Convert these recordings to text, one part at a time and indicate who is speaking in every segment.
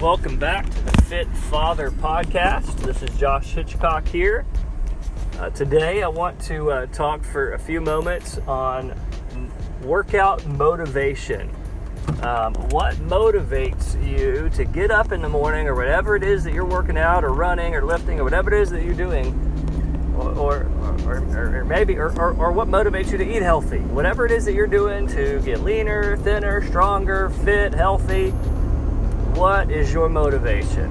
Speaker 1: Welcome back to the Fit Father podcast. This is Josh Hitchcock here. Uh, today, I want to uh, talk for a few moments on workout motivation. Um, what motivates you to get up in the morning or whatever it is that you're working out or running or lifting or whatever it is that you're doing, or, or, or, or maybe, or, or what motivates you to eat healthy? Whatever it is that you're doing to get leaner, thinner, stronger, fit, healthy what is your motivation?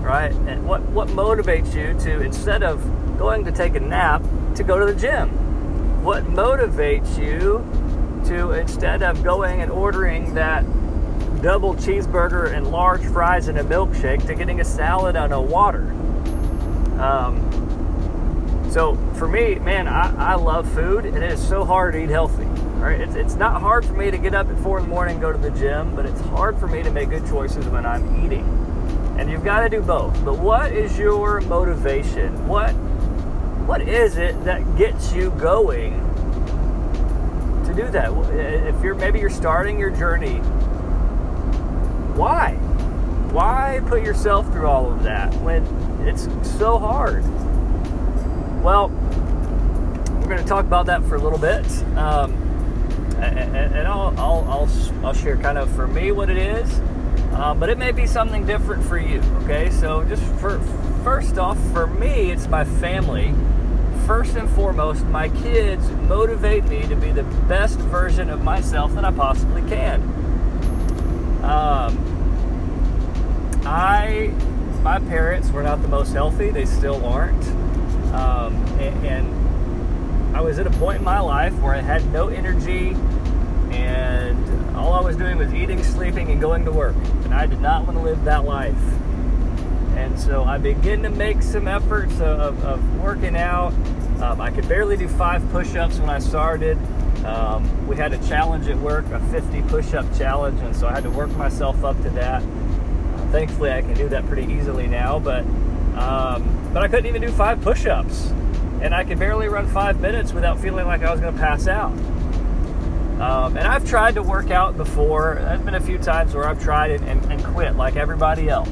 Speaker 1: Right? And what, what motivates you to, instead of going to take a nap, to go to the gym? What motivates you to, instead of going and ordering that double cheeseburger and large fries and a milkshake, to getting a salad and a water? Um, so for me, man, I, I love food and it is so hard to eat healthy. Right? It's, it's not hard for me to get up at four in the morning and go to the gym, but it's hard for me to make good choices when I'm eating. And you've got to do both. But what is your motivation? What what is it that gets you going to do that? If you're maybe you're starting your journey, why? Why put yourself through all of that when it's so hard? Well, we're going to talk about that for a little bit. Um, and, and I'll, I'll, I'll, I'll, share kind of for me what it is, uh, but it may be something different for you. Okay, so just for first off, for me, it's my family. First and foremost, my kids motivate me to be the best version of myself that I possibly can. Um, I, my parents were not the most healthy; they still aren't, um, and, and I was at a point in my life where I had no energy and all I was doing was eating, sleeping, and going to work. And I did not want to live that life. And so I began to make some efforts of, of working out. Um, I could barely do five push ups when I started. Um, we had a challenge at work, a 50 push up challenge, and so I had to work myself up to that. Uh, thankfully, I can do that pretty easily now, but um, but I couldn't even do five push ups and I could barely run five minutes without feeling like I was going to pass out. Um, and I've tried to work out before. There's been a few times where I've tried and, and, quit like everybody else.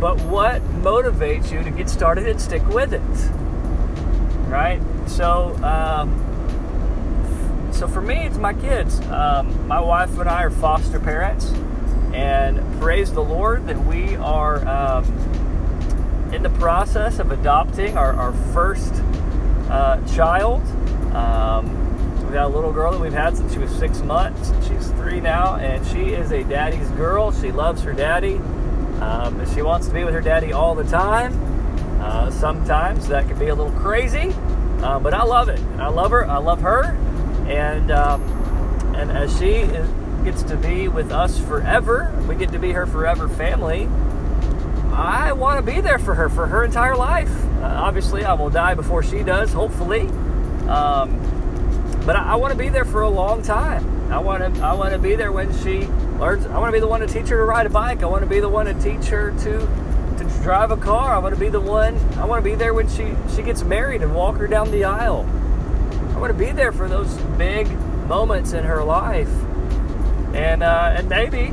Speaker 1: But what motivates you to get started and stick with it? Right? So, um, so for me, it's my kids. Um, my wife and I are foster parents, and praise the Lord that we are um, in the process of adopting our, our first uh, child. Um, we got a little girl that we've had since she was six months. She's three now, and she is a daddy's girl. She loves her daddy. Um, she wants to be with her daddy all the time. Uh, sometimes that can be a little crazy, uh, but I love it. I love her. I love her, and um, and as she is, gets to be with us forever, we get to be her forever family. I want to be there for her for her entire life. Uh, obviously, I will die before she does, hopefully. Um, but I, I want to be there for a long time. I want to I want to be there when she learns. I want to be the one to teach her to ride a bike. I want to be the one to teach her to to drive a car. I want to be the one. I want to be there when she she gets married and walk her down the aisle. I want to be there for those big moments in her life. And uh, and maybe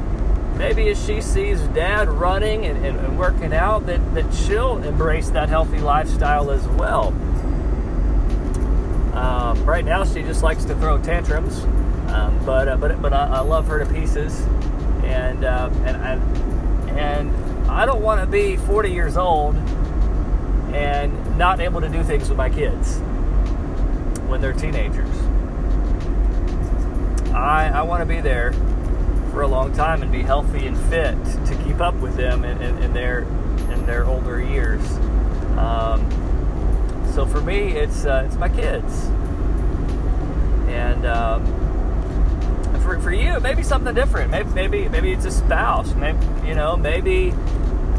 Speaker 1: maybe as she sees dad running and, and, and, working out, that, that she'll embrace that healthy lifestyle as well. Um, right now, she just likes to throw tantrums, um, but uh, but but I, I, love her to pieces, and uh, and I, and I don't want to be 40 years old and not able to do things with my kids when they're teenagers. I I want to be there for a long time and be healthy and fit to keep up with them in, in, in their in their older years. Um, so for me, it's uh, it's my kids, and um, for, for you, maybe something different. Maybe maybe maybe it's a spouse. Maybe you know maybe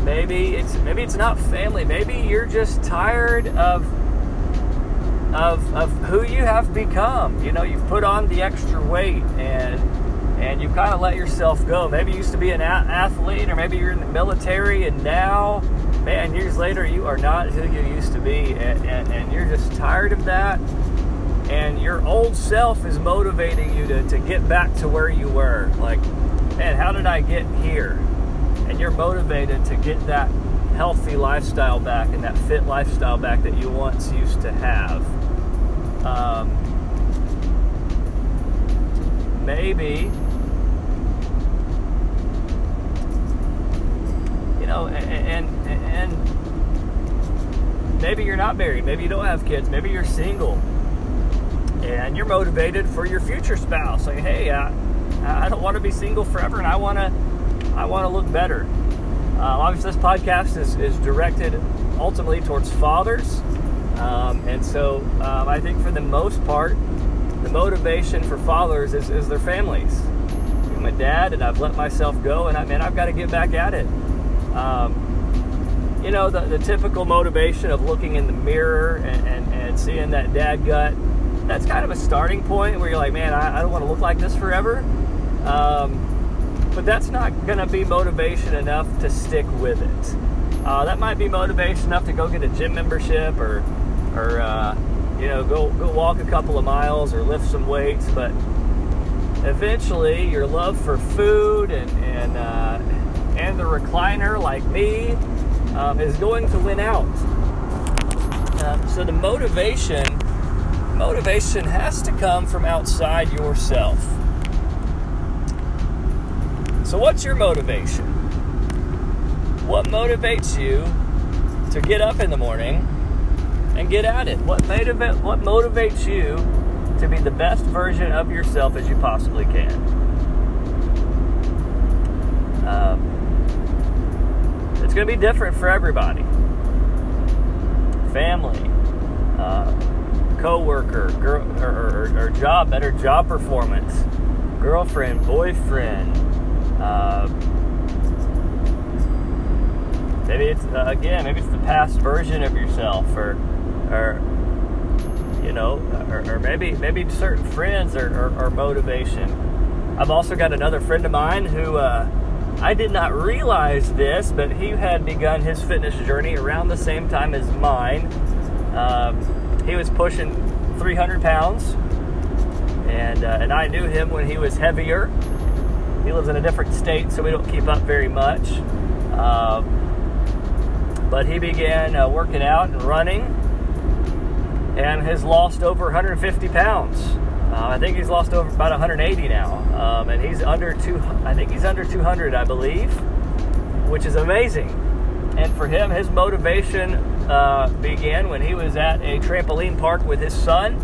Speaker 1: maybe it's maybe it's not family. Maybe you're just tired of of of who you have become. You know, you've put on the extra weight and and you kind of let yourself go. Maybe you used to be an athlete, or maybe you're in the military, and now, man, years later, you are not who you used to be, and, and, and you're just tired of that. And your old self is motivating you to, to get back to where you were. Like, man, how did I get here? And you're motivated to get that healthy lifestyle back and that fit lifestyle back that you once used to have. Um, maybe know and, and and maybe you're not married maybe you don't have kids maybe you're single and you're motivated for your future spouse like hey I, I don't want to be single forever and I want to I want to look better uh, obviously this podcast is, is directed ultimately towards fathers um, and so um, I think for the most part the motivation for fathers is, is their families. I'm a dad, and I've let myself go, and I man, I've got to get back at it. Um, you know, the, the typical motivation of looking in the mirror and, and, and seeing that dad gut, that's kind of a starting point where you're like, man, I, I don't want to look like this forever. Um, but that's not going to be motivation enough to stick with it. Uh, that might be motivation enough to go get a gym membership or, or uh, you know, go go walk a couple of miles or lift some weights, but eventually your love for food and and uh, and the recliner, like me, um, is going to win out. Um, so the motivation motivation has to come from outside yourself. So what's your motivation? What motivates you to get up in the morning and get at it. What motivate what motivates you to be the best version of yourself as you possibly can. Um, it's going to be different for everybody. Family, uh, co-worker, girl, or, or, or, job, better job performance, girlfriend, boyfriend. Uh, maybe it's uh, again, maybe it's the past version of yourself, or or you know, or, or maybe maybe certain friends are, motivation. I've also got another friend of mine who uh, I did not realize this, but he had begun his fitness journey around the same time as mine. Um, he was pushing 300 pounds, and uh, and I knew him when he was heavier. He lives in a different state, so we don't keep up very much. Um, but he began uh, working out and running and has lost over 150 pounds. Uh, I think he's lost over about 180 now, um, and he's under two. I think he's under 200, I believe, which is amazing. And for him, his motivation uh, began when he was at a trampoline park with his son,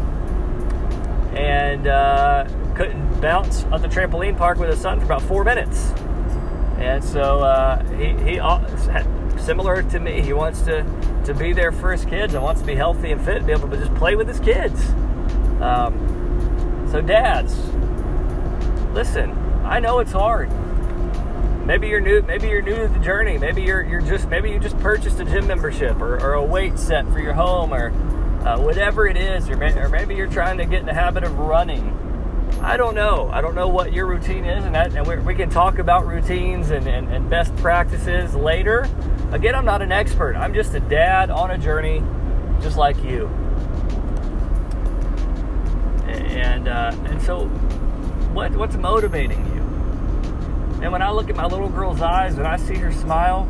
Speaker 1: and uh, couldn't bounce at the trampoline park with his son for about four minutes. And so uh, he, he similar to me, he wants to to be there for his kids and wants to be healthy and fit, be able to just play with his kids. Um, so, dads, listen. I know it's hard. Maybe you're new. Maybe you're new to the journey. Maybe you're you're just maybe you just purchased a gym membership or, or a weight set for your home or uh, whatever it is, or, may, or maybe you're trying to get in the habit of running. I don't know. I don't know what your routine is, and, that, and we, we can talk about routines and, and, and best practices later. Again, I'm not an expert. I'm just a dad on a journey, just like you. And uh, and so, what what's motivating you? And when I look at my little girl's eyes and I see her smile,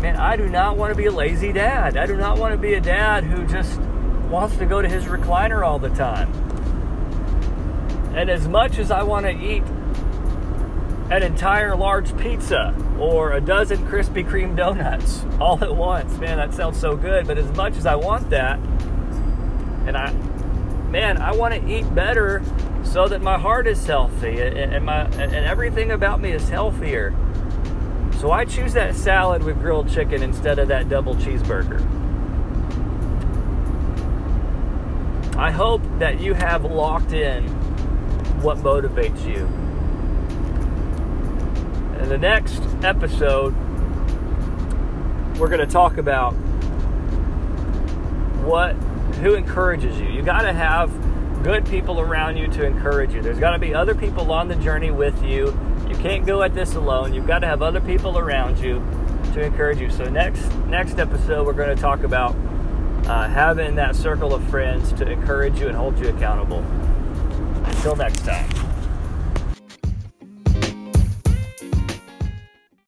Speaker 1: man, I do not want to be a lazy dad. I do not want to be a dad who just wants to go to his recliner all the time. And as much as I want to eat an entire large pizza or a dozen Krispy Kreme donuts all at once. Man, that sounds so good. But as much as I want that, and I, man, I want to eat better so that my heart is healthy and my and everything about me is healthier. So I choose that salad with grilled chicken instead of that double cheeseburger. I hope that you have locked in what motivates you. In the next episode, we're going to talk about what who encourages you. You got to have good people around you to encourage you. There's got to be other people on the journey with you. You can't go at this alone. You've got to have other people around you to encourage you. So next next episode, we're going to talk about uh, having that circle of friends to encourage you and hold you accountable. Until next time.